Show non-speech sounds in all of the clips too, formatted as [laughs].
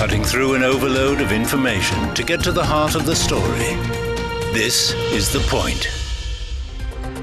cutting through an overload of information to get to the heart of the story. This is The Point.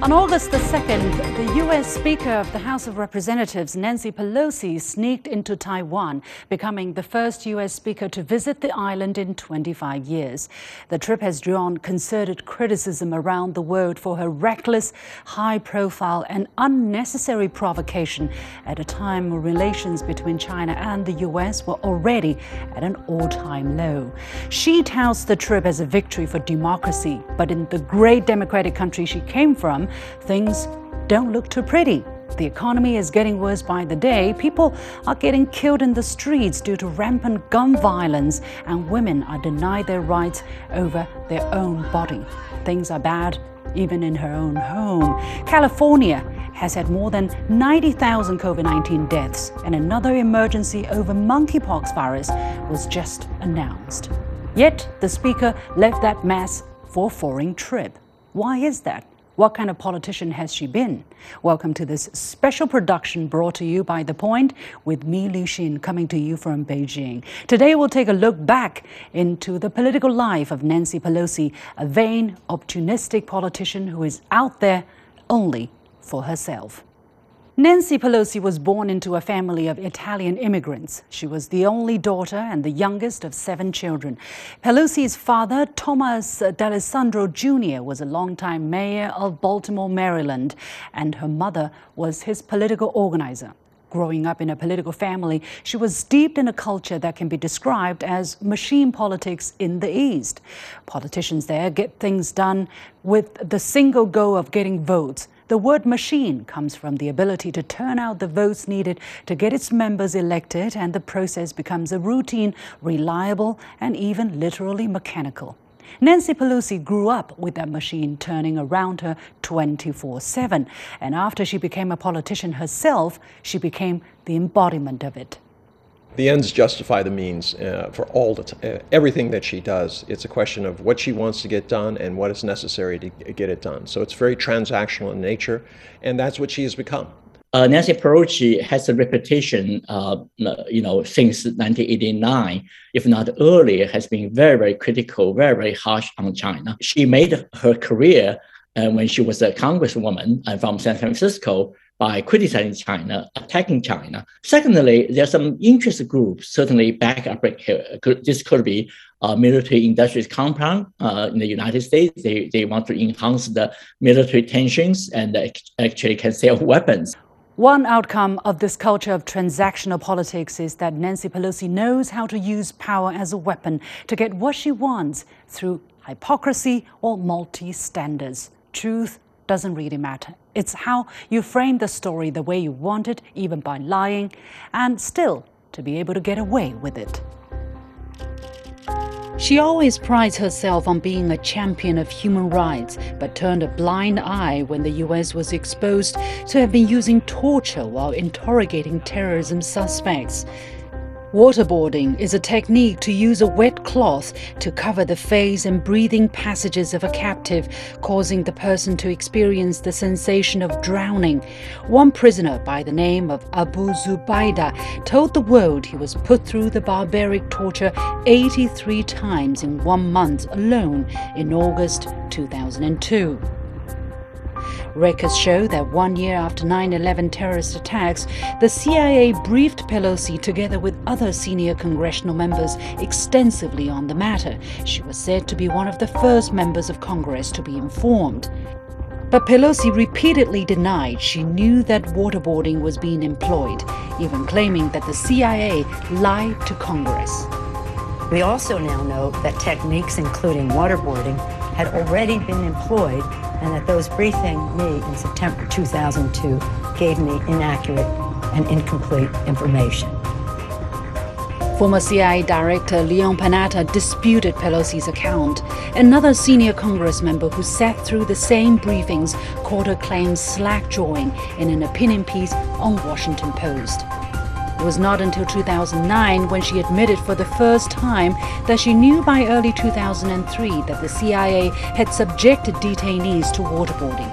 On August the 2nd, the U.S. Speaker of the House of Representatives, Nancy Pelosi, sneaked into Taiwan, becoming the first U.S. Speaker to visit the island in 25 years. The trip has drawn concerted criticism around the world for her reckless, high profile, and unnecessary provocation at a time when relations between China and the U.S. were already at an all time low. She touts the trip as a victory for democracy, but in the great democratic country she came from, things don't look too pretty. The economy is getting worse by the day. People are getting killed in the streets due to rampant gun violence, and women are denied their rights over their own body. Things are bad even in her own home. California has had more than 90,000 COVID 19 deaths, and another emergency over monkeypox virus was just announced. Yet the Speaker left that mess for a foreign trip. Why is that? What kind of politician has she been? Welcome to this special production brought to you by The Point with me, Liu Xin, coming to you from Beijing. Today we'll take a look back into the political life of Nancy Pelosi, a vain, opportunistic politician who is out there only for herself. Nancy Pelosi was born into a family of Italian immigrants. She was the only daughter and the youngest of seven children. Pelosi's father, Thomas D'Alessandro Jr., was a longtime mayor of Baltimore, Maryland, and her mother was his political organizer. Growing up in a political family, she was steeped in a culture that can be described as machine politics in the East. Politicians there get things done with the single goal of getting votes. The word machine comes from the ability to turn out the votes needed to get its members elected, and the process becomes a routine, reliable, and even literally mechanical. Nancy Pelosi grew up with that machine turning around her 24 7. And after she became a politician herself, she became the embodiment of it the ends justify the means uh, for all the t- uh, everything that she does. It's a question of what she wants to get done and what is necessary to get it done. So it's very transactional in nature, and that's what she has become. Uh, Nancy Pelosi has a reputation, uh, you know, since 1989, if not earlier, has been very, very critical, very, very harsh on China. She made her career uh, when she was a congresswoman uh, from San Francisco by criticizing China, attacking China. Secondly, there are some interest groups certainly back up. This could be a military industrial compound uh, in the United States. They, they want to enhance the military tensions and actually can sell weapons. One outcome of this culture of transactional politics is that Nancy Pelosi knows how to use power as a weapon to get what she wants through hypocrisy or multi standards. Truth doesn't really matter. It's how you frame the story the way you want it, even by lying, and still to be able to get away with it. She always prides herself on being a champion of human rights, but turned a blind eye when the US was exposed to have been using torture while interrogating terrorism suspects. Waterboarding is a technique to use a wet cloth to cover the face and breathing passages of a captive, causing the person to experience the sensation of drowning. One prisoner by the name of Abu Zubaydah told the world he was put through the barbaric torture 83 times in one month alone in August 2002. Records show that one year after 9 11 terrorist attacks, the CIA briefed Pelosi together with other senior congressional members extensively on the matter. She was said to be one of the first members of Congress to be informed. But Pelosi repeatedly denied she knew that waterboarding was being employed, even claiming that the CIA lied to Congress. We also now know that techniques including waterboarding had already been employed and that those briefing me in September 2002 gave me inaccurate and incomplete information. Former CIA Director Leon Panetta disputed Pelosi's account. Another senior Congress member who sat through the same briefings called her claims slack-jawing in an opinion piece on Washington Post. It was not until 2009 when she admitted for the first time that she knew by early 2003 that the CIA had subjected detainees to waterboarding.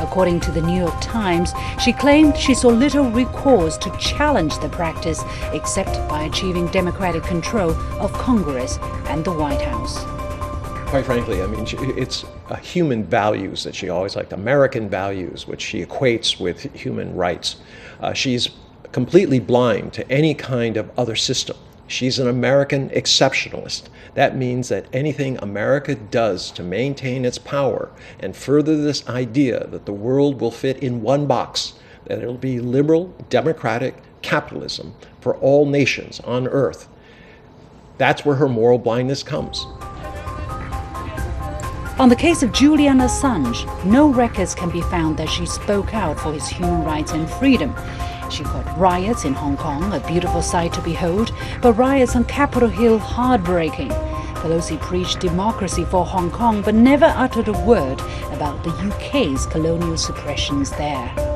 According to the New York Times, she claimed she saw little recourse to challenge the practice except by achieving Democratic control of Congress and the White House. Quite frankly, I mean, it's human values that she always liked, American values, which she equates with human rights. Uh, she's completely blind to any kind of other system. She's an American exceptionalist. That means that anything America does to maintain its power and further this idea that the world will fit in one box, that it'll be liberal, democratic capitalism for all nations on earth, that's where her moral blindness comes. On the case of Julian Assange, no records can be found that she spoke out for his human rights and freedom. She called riots in Hong Kong a beautiful sight to behold, but riots on Capitol Hill heartbreaking. Pelosi preached democracy for Hong Kong but never uttered a word about the UK's colonial suppressions there.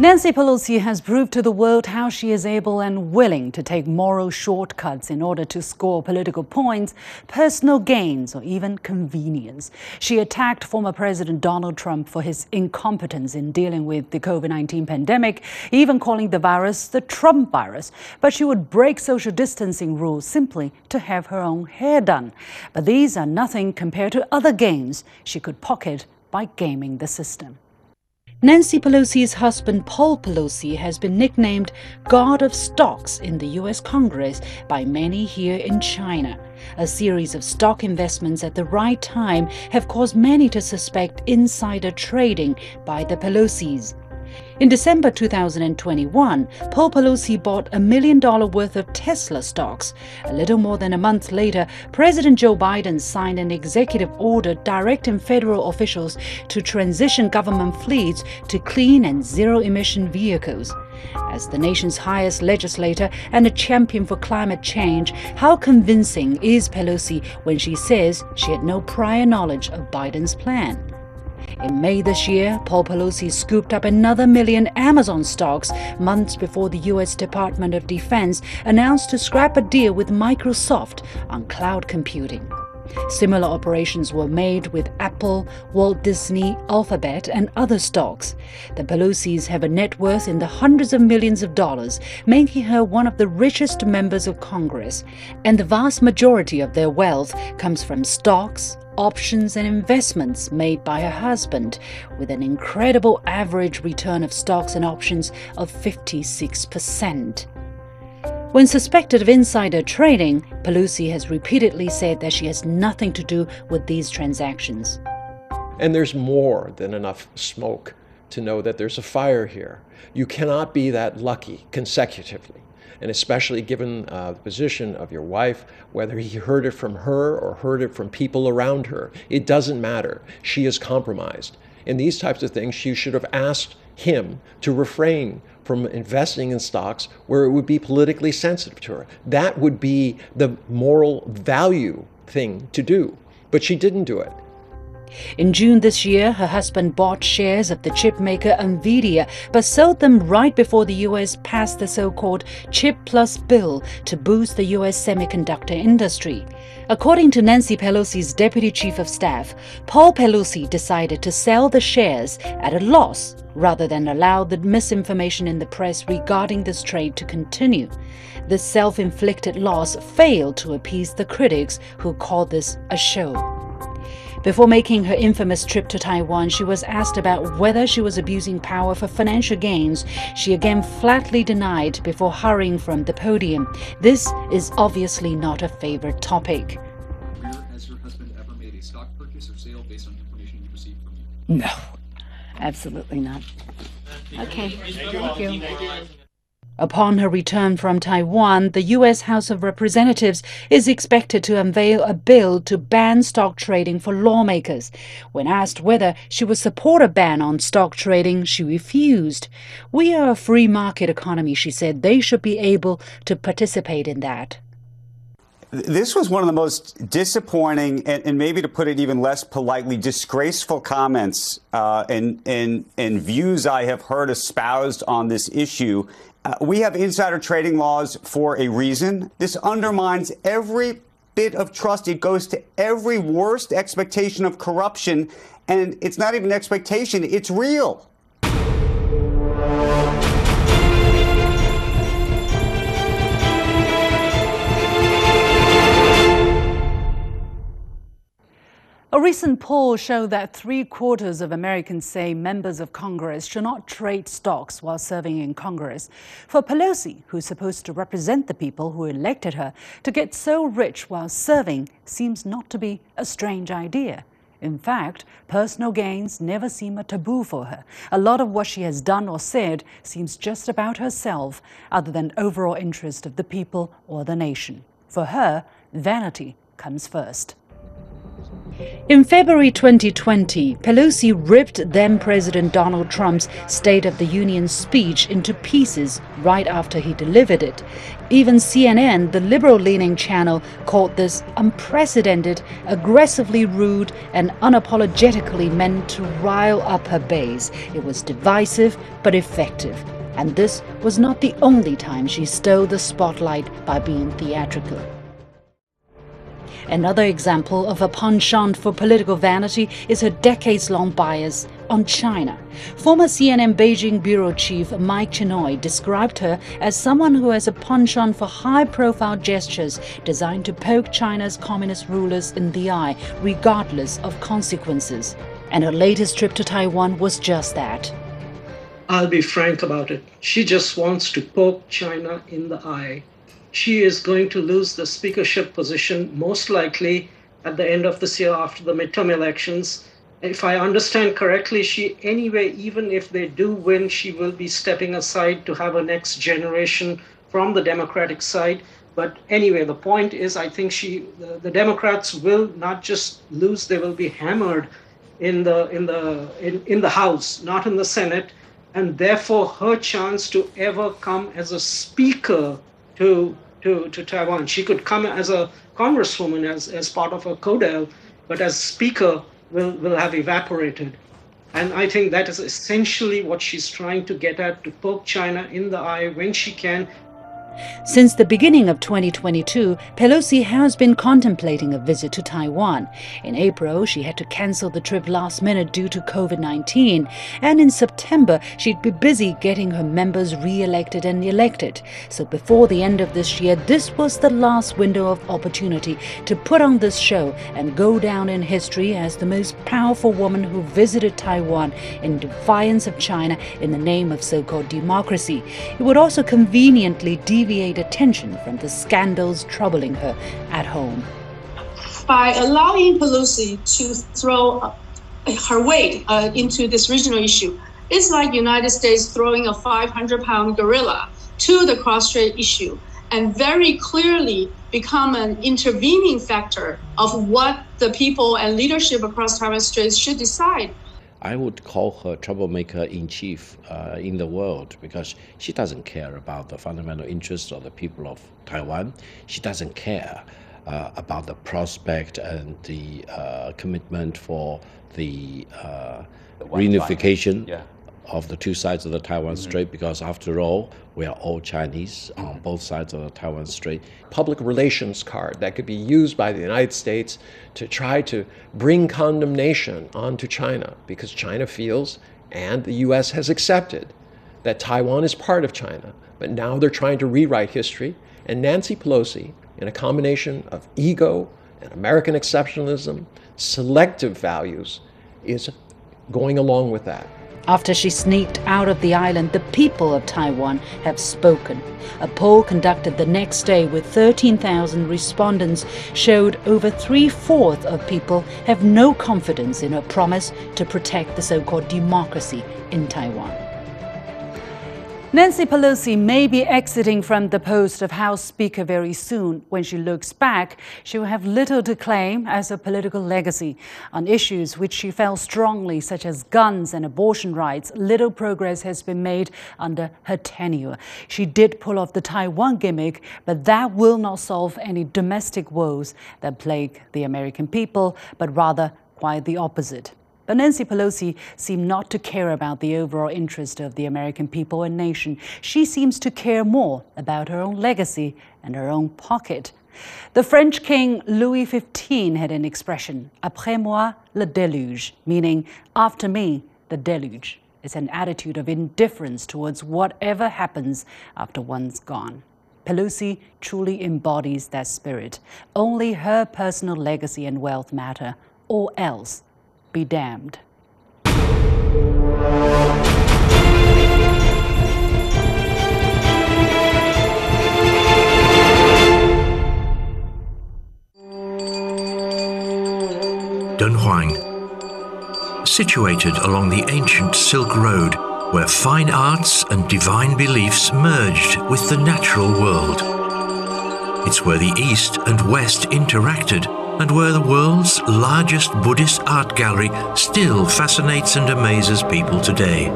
Nancy Pelosi has proved to the world how she is able and willing to take moral shortcuts in order to score political points, personal gains, or even convenience. She attacked former President Donald Trump for his incompetence in dealing with the COVID 19 pandemic, even calling the virus the Trump virus. But she would break social distancing rules simply to have her own hair done. But these are nothing compared to other gains she could pocket by gaming the system. Nancy Pelosi's husband, Paul Pelosi, has been nicknamed God of Stocks in the U.S. Congress by many here in China. A series of stock investments at the right time have caused many to suspect insider trading by the Pelosis. In December 2021, Paul Pelosi bought a million dollar worth of Tesla stocks. A little more than a month later, President Joe Biden signed an executive order directing federal officials to transition government fleets to clean and zero emission vehicles. As the nation's highest legislator and a champion for climate change, how convincing is Pelosi when she says she had no prior knowledge of Biden's plan? In May this year, Paul Pelosi scooped up another million Amazon stocks months before the U.S. Department of Defense announced to scrap a deal with Microsoft on cloud computing. Similar operations were made with Apple, Walt Disney, Alphabet, and other stocks. The Pelosis have a net worth in the hundreds of millions of dollars, making her one of the richest members of Congress. And the vast majority of their wealth comes from stocks, options and investments made by her husband, with an incredible average return of stocks and options of 56%. When suspected of insider trading, Pelosi has repeatedly said that she has nothing to do with these transactions. And there's more than enough smoke to know that there's a fire here. You cannot be that lucky consecutively and especially given uh, the position of your wife, whether he heard it from her or heard it from people around her, it doesn't matter. She is compromised. In these types of things, she should have asked him to refrain from investing in stocks where it would be politically sensitive to her. That would be the moral value thing to do. But she didn't do it. In June this year, her husband bought shares of the chipmaker Nvidia, but sold them right before the U.S. passed the so called Chip Plus bill to boost the U.S. semiconductor industry. According to Nancy Pelosi's deputy chief of staff, Paul Pelosi decided to sell the shares at a loss rather than allow the misinformation in the press regarding this trade to continue. This self inflicted loss failed to appease the critics who called this a show. Before making her infamous trip to Taiwan, she was asked about whether she was abusing power for financial gains. She again flatly denied before hurrying from the podium. This is obviously not a favorite topic. Has your husband ever made a stock purchase or sale based on information you received from you? No, absolutely not. Okay, thank you. Upon her return from Taiwan, the U.S. House of Representatives is expected to unveil a bill to ban stock trading for lawmakers. When asked whether she would support a ban on stock trading, she refused. We are a free market economy, she said. They should be able to participate in that. This was one of the most disappointing and, and, maybe to put it even less politely, disgraceful comments uh, and, and, and views I have heard espoused on this issue uh, we have insider trading laws for a reason. This undermines every bit of trust. It goes to every worst expectation of corruption. And it's not even expectation, it's real. A recent poll showed that three quarters of Americans say members of Congress should not trade stocks while serving in Congress. For Pelosi, who's supposed to represent the people who elected her, to get so rich while serving seems not to be a strange idea. In fact, personal gains never seem a taboo for her. A lot of what she has done or said seems just about herself, other than overall interest of the people or the nation. For her, vanity comes first. In February 2020, Pelosi ripped then President Donald Trump's State of the Union speech into pieces right after he delivered it. Even CNN, the liberal leaning channel, called this unprecedented, aggressively rude, and unapologetically meant to rile up her base. It was divisive but effective. And this was not the only time she stole the spotlight by being theatrical. Another example of a penchant for political vanity is her decades long bias on China. Former CNN Beijing bureau chief Mike Chinoy described her as someone who has a penchant for high profile gestures designed to poke China's communist rulers in the eye, regardless of consequences. And her latest trip to Taiwan was just that. I'll be frank about it. She just wants to poke China in the eye she is going to lose the speakership position most likely at the end of this year after the midterm elections. If I understand correctly, she anyway, even if they do win, she will be stepping aside to have a next generation from the Democratic side. But anyway, the point is, I think she, the, the Democrats will not just lose; they will be hammered in the in the in, in the House, not in the Senate, and therefore her chance to ever come as a speaker to, to, to Taiwan. She could come as a congresswoman, as, as part of a CODEL, but as speaker will, will have evaporated. And I think that is essentially what she's trying to get at to poke China in the eye when she can since the beginning of 2022, Pelosi has been contemplating a visit to Taiwan. In April, she had to cancel the trip last minute due to COVID 19, and in September, she'd be busy getting her members re elected and elected. So before the end of this year, this was the last window of opportunity to put on this show and go down in history as the most powerful woman who visited Taiwan in defiance of China in the name of so called democracy. It would also conveniently deviate alleviate attention from the scandals troubling her at home. By allowing Pelosi to throw her weight uh, into this regional issue, it's like United States throwing a 500-pound gorilla to the cross-strait issue and very clearly become an intervening factor of what the people and leadership across Taiwan Straits should decide I would call her troublemaker in chief uh, in the world because she doesn't care about the fundamental interests of the people of Taiwan. She doesn't care uh, about the prospect and the uh, commitment for the, uh, the reunification yeah of the two sides of the Taiwan mm-hmm. Strait because, after all, we are all Chinese on mm-hmm. both sides of the Taiwan Strait. Public relations card that could be used by the United States to try to bring condemnation onto China because China feels, and the U.S. has accepted, that Taiwan is part of China. But now they're trying to rewrite history, and Nancy Pelosi, in a combination of ego and American exceptionalism, selective values, is going along with that. After she sneaked out of the island, the people of Taiwan have spoken. A poll conducted the next day with 13,000 respondents showed over three fourths of people have no confidence in her promise to protect the so called democracy in Taiwan. Nancy Pelosi may be exiting from the post of House Speaker very soon. When she looks back, she will have little to claim as a political legacy. On issues which she felt strongly, such as guns and abortion rights, little progress has been made under her tenure. She did pull off the Taiwan gimmick, but that will not solve any domestic woes that plague the American people, but rather quite the opposite. But Nancy Pelosi seemed not to care about the overall interest of the American people and nation. She seems to care more about her own legacy and her own pocket The French King Louis XV had an expression, après moi le déluge, meaning after me the deluge. It's an attitude of indifference towards whatever happens after one's gone. Pelosi truly embodies that spirit. Only her personal legacy and wealth matter, or else be damned. Dunhuang, situated along the ancient Silk Road, where fine arts and divine beliefs merged with the natural world. It's where the East and West interacted and where the world's largest Buddhist art gallery still fascinates and amazes people today.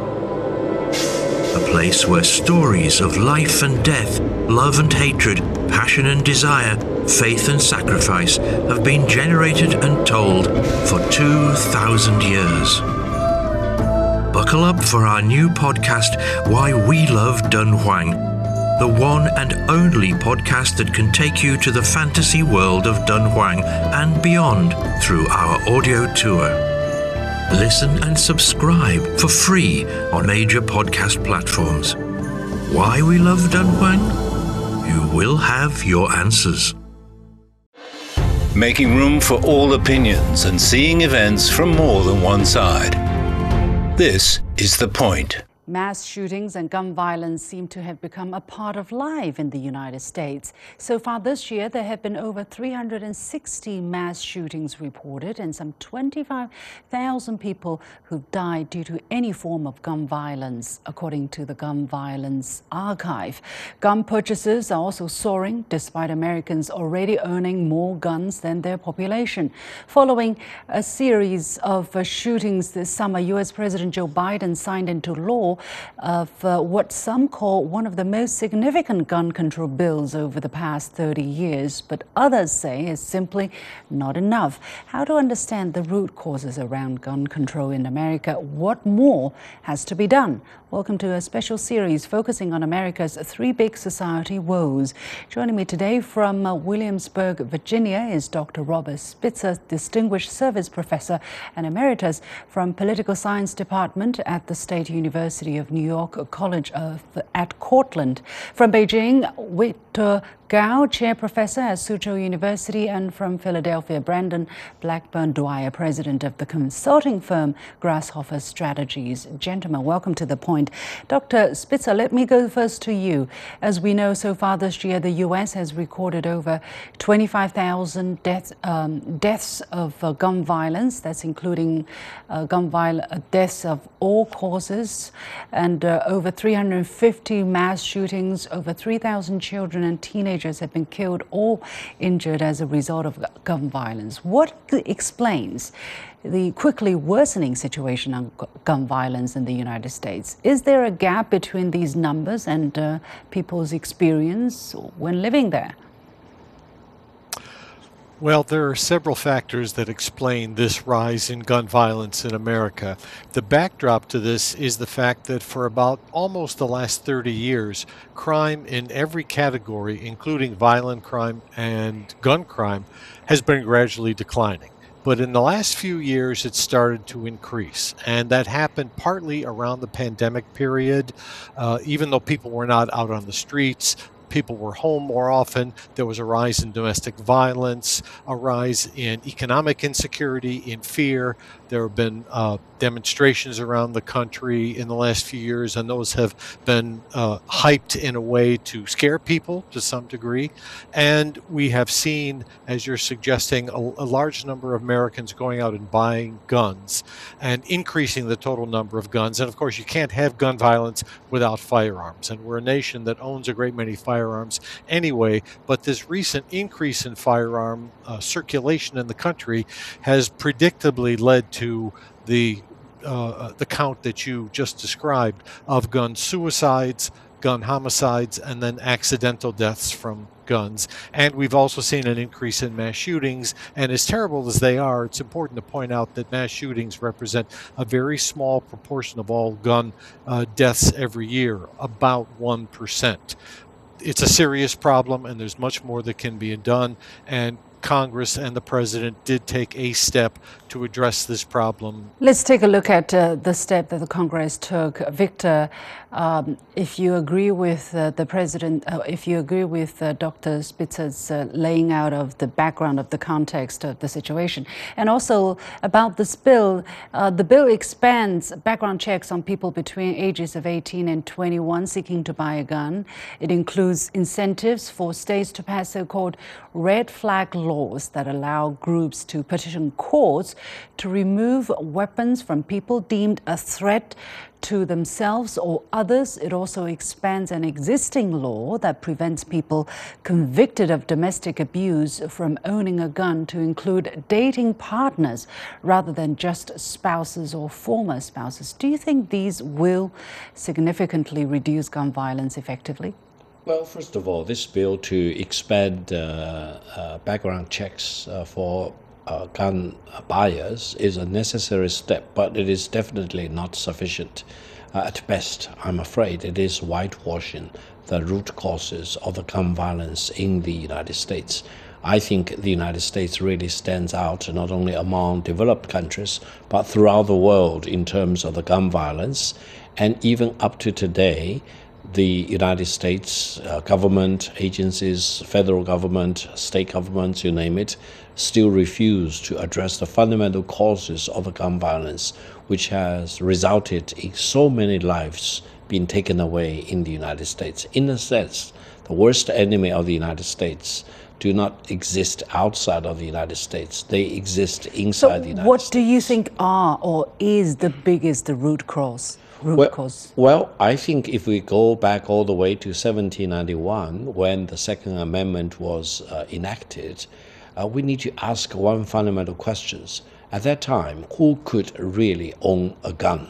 A place where stories of life and death, love and hatred, passion and desire, faith and sacrifice have been generated and told for 2,000 years. Buckle up for our new podcast, Why We Love Dunhuang, the one and only podcast that can take you to the fantasy world of Dunhuang and beyond through our audio tour. Listen and subscribe for free on major podcast platforms. Why we love Dunhuang? You will have your answers. Making room for all opinions and seeing events from more than one side. This is The Point. Mass shootings and gun violence seem to have become a part of life in the United States. So far this year, there have been over 360 mass shootings reported and some 25,000 people who've died due to any form of gun violence, according to the Gun Violence Archive. Gun purchases are also soaring, despite Americans already owning more guns than their population. Following a series of shootings this summer, U.S. President Joe Biden signed into law of uh, what some call one of the most significant gun control bills over the past 30 years, but others say is simply not enough. How to understand the root causes around gun control in America? What more has to be done? Welcome to a special series focusing on America's three big society woes. Joining me today from uh, Williamsburg, Virginia is Dr. Robert Spitzer, Distinguished Service Professor and Emeritus from Political Science Department at the State University of New York College of, at Cortland. From Beijing, Victor Gao, Chair Professor at Soochow University, and from Philadelphia, Brandon Blackburn Dwyer, President of the consulting firm Grasshopper Strategies. Gentlemen, welcome to the point. Dr. Spitzer, let me go first to you. As we know, so far this year, the U.S. has recorded over 25,000 deaths, um, deaths of uh, gun violence. That's including uh, gun violence, uh, deaths of all causes, and uh, over 350 mass shootings, over 3,000 children and teenagers teenagers have been killed or injured as a result of gun violence. What explains the quickly worsening situation on gun violence in the United States? Is there a gap between these numbers and uh, people's experience when living there? Well, there are several factors that explain this rise in gun violence in America. The backdrop to this is the fact that for about almost the last 30 years, crime in every category, including violent crime and gun crime, has been gradually declining. But in the last few years, it started to increase. And that happened partly around the pandemic period. Uh, even though people were not out on the streets, people were home more often. There was a rise in domestic violence, a rise in economic insecurity, in fear. There have been uh, demonstrations around the country in the last few years, and those have been uh, hyped in a way to scare people to some degree. And we have seen, as you're suggesting, a, a large number of Americans going out and buying guns and increasing the total number of guns. And of course, you can't have gun violence without firearms. And we're a nation that owns a great many firearms anyway. But this recent increase in firearm uh, circulation in the country has predictably led to the uh, the count that you just described of gun suicides, gun homicides, and then accidental deaths from guns. And we've also seen an increase in mass shootings. And as terrible as they are, it's important to point out that mass shootings represent a very small proportion of all gun uh, deaths every year, about 1%. It's a serious problem, and there's much more that can be done. And Congress and the president did take a step to address this problem. Let's take a look at uh, the step that the Congress took. Victor, um, if you agree with uh, the president, uh, if you agree with uh, Dr. Spitzer's uh, laying out of the background of the context of the situation, and also about this bill, uh, the bill expands background checks on people between ages of 18 and 21 seeking to buy a gun. It includes incentives for states to pass so-called red flag laws that allow groups to petition courts to remove weapons from people deemed a threat to themselves or others. It also expands an existing law that prevents people convicted of domestic abuse from owning a gun to include dating partners rather than just spouses or former spouses. Do you think these will significantly reduce gun violence effectively? Well, first of all, this bill to expand uh, uh, background checks uh, for uh, gun buyers is a necessary step, but it is definitely not sufficient. Uh, at best, I'm afraid it is whitewashing the root causes of the gun violence in the United States. I think the United States really stands out not only among developed countries, but throughout the world in terms of the gun violence. And even up to today, the United States uh, government, agencies, federal government, state governments, you name it, still refuse to address the fundamental causes of gun violence, which has resulted in so many lives being taken away in the United States. In a sense, the worst enemy of the United States do not exist outside of the United States. They exist inside so the United what States. What do you think are or is the biggest root cause? Root well, cause? well, I think if we go back all the way to 1791, when the Second Amendment was uh, enacted, uh, we need to ask one fundamental question. At that time, who could really own a gun?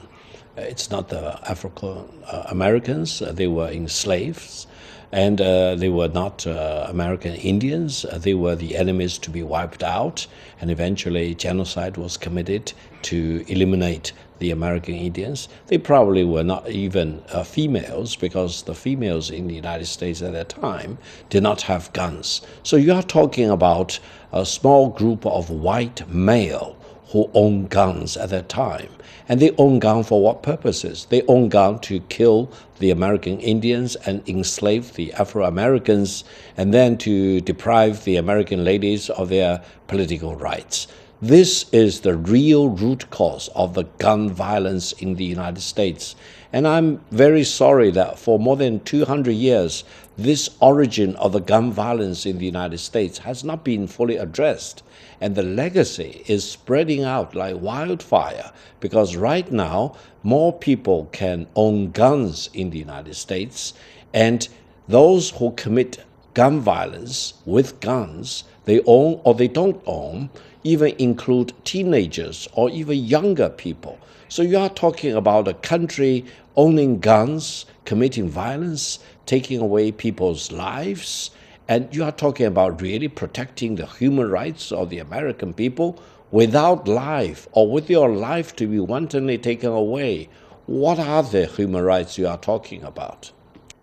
Uh, it's not the African Americans, uh, they were enslaved, and uh, they were not uh, American Indians. they were the enemies to be wiped out, and eventually genocide was committed to eliminate the American Indians. They probably were not even uh, females because the females in the United States at that time did not have guns. So you are talking about a small group of white male who own guns at that time. And they own guns for what purposes? They own guns to kill the American Indians and enslave the Afro Americans, and then to deprive the American ladies of their political rights. This is the real root cause of the gun violence in the United States. And I'm very sorry that for more than 200 years, this origin of the gun violence in the United States has not been fully addressed. And the legacy is spreading out like wildfire because right now, more people can own guns in the United States. And those who commit gun violence with guns, they own or they don't own, even include teenagers or even younger people. So you are talking about a country owning guns, committing violence, taking away people's lives, and you are talking about really protecting the human rights of the American people without life or with your life to be wantonly taken away. What are the human rights you are talking about?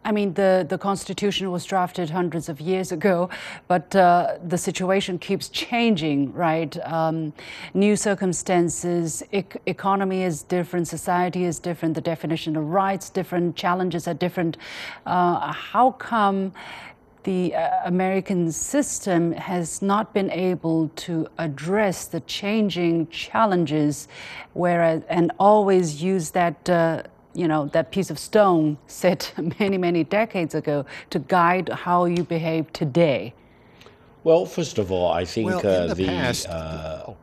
I mean, the, the Constitution was drafted hundreds of years ago, but uh, the situation keeps changing, right? Um, new circumstances, economy is different, society is different, the definition of rights different, challenges are different. Uh, how come the uh, American system has not been able to address the changing challenges, whereas and always use that uh, you know, that piece of stone [laughs] set many, many decades ago to guide how you behave today? Well, first of all, I think well, uh, the, the past, uh, oh.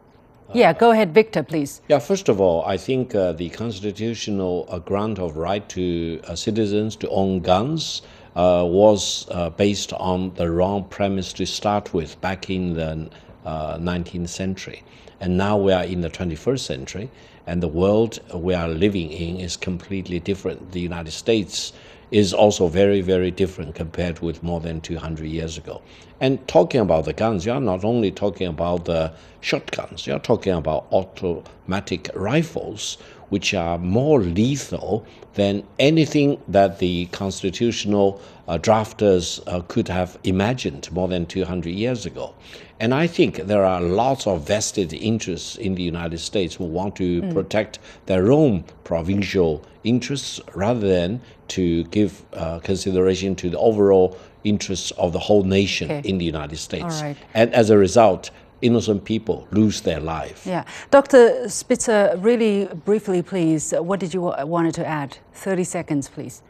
yeah, go ahead, Victor, please. Yeah, first of all, I think uh, the constitutional uh, grant of right to uh, citizens to own guns uh, was based on the wrong premise to start with back in the 19th century. And now we are in the 21st century, and the world we are living in is completely different. The United States is also very, very different compared with more than 200 years ago. And talking about the guns, you are not only talking about the shotguns, you are talking about automatic rifles, which are more lethal than anything that the constitutional uh, drafters uh, could have imagined more than 200 years ago. And I think there are lots of vested interests in the United States who want to mm. protect their own provincial interests rather than to give uh, consideration to the overall interests of the whole nation okay. in the United States. And as a result, innocent people lose their life. Yeah. Dr. Spitzer, really briefly, please, what did you wanted to add? 30 seconds, please.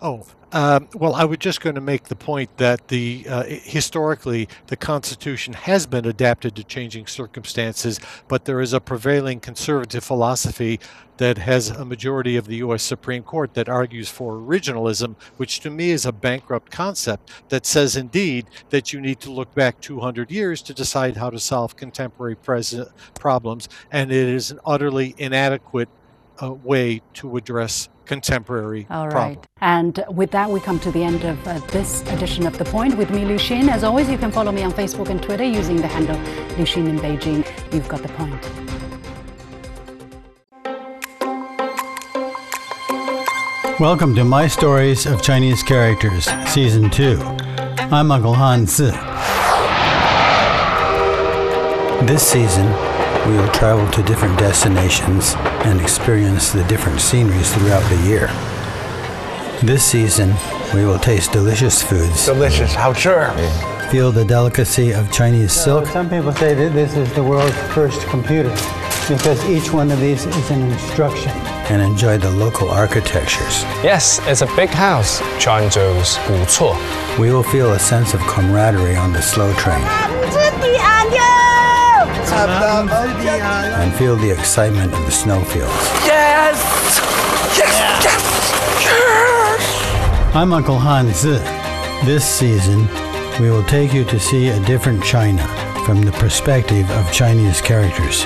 Oh, um, well, I was just going to make the point that the uh, historically the Constitution has been adapted to changing circumstances, but there is a prevailing conservative philosophy that has a majority of the U.S. Supreme Court that argues for originalism, which to me is a bankrupt concept that says indeed that you need to look back 200 years to decide how to solve contemporary problems, and it is an utterly inadequate uh, way to address contemporary All right. Problem. And with that, we come to the end of uh, this edition of The Point with me, Liu Xin. As always, you can follow me on Facebook and Twitter using the handle Liu Xin in Beijing. You've got The Point. Welcome to My Stories of Chinese Characters, Season 2. I'm Uncle Han Zi. This season, we will travel to different destinations and experience the different sceneries throughout the year. This season, we will taste delicious foods. Delicious, how sure? Feel the delicacy of Chinese silk. some people say that this is the world's first computer because each one of these is an instruction. And enjoy the local architectures. Yes, it's a big house. Quanzhou's Wucuo. We will feel a sense of camaraderie on the slow train and feel the excitement of the snowfields. Yes! Yes! Yes! Yes! I'm Uncle Han Zi. This season, we will take you to see a different China from the perspective of Chinese characters.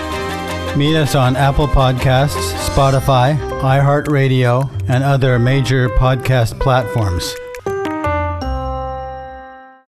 Meet us on Apple Podcasts, Spotify, iHeartRadio, and other major podcast platforms.